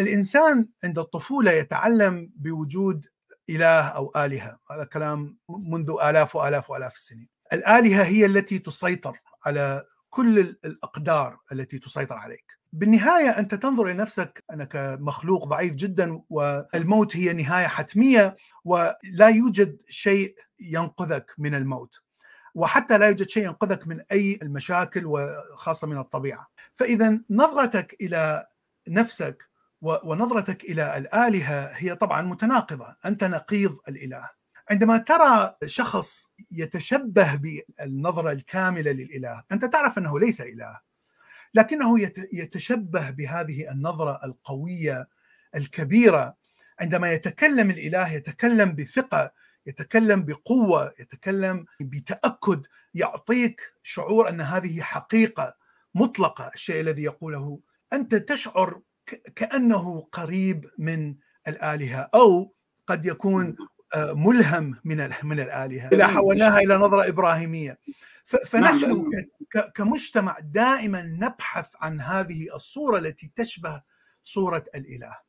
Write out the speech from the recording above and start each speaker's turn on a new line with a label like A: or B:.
A: الإنسان عند الطفولة يتعلم بوجود إله أو آلهة، هذا كلام منذ آلاف وآلاف وآلاف السنين. الآلهة هي التي تسيطر على كل الأقدار التي تسيطر عليك. بالنهاية أنت تنظر إلى نفسك انك مخلوق ضعيف جدا والموت هي نهاية حتمية ولا يوجد شيء ينقذك من الموت. وحتى لا يوجد شيء ينقذك من أي المشاكل وخاصة من الطبيعة. فاذا نظرتك إلى نفسك ونظرتك إلى الآلهة هي طبعا متناقضة، أنت نقيض الإله. عندما ترى شخص يتشبه بالنظرة الكاملة للإله، أنت تعرف أنه ليس إله. لكنه يتشبه بهذه النظرة القوية الكبيرة عندما يتكلم الإله يتكلم بثقة يتكلم بقوة يتكلم بتأكد يعطيك شعور أن هذه حقيقة مطلقة الشيء الذي يقوله أنت تشعر كأنه قريب من الآلهة أو قد يكون آه، ملهم من من الآلهة. اذا حولناها إلى نظرة إبراهيمية. فنحن نعم، كمجتمع دائما نبحث عن هذه الصورة التي تشبه صورة الإله.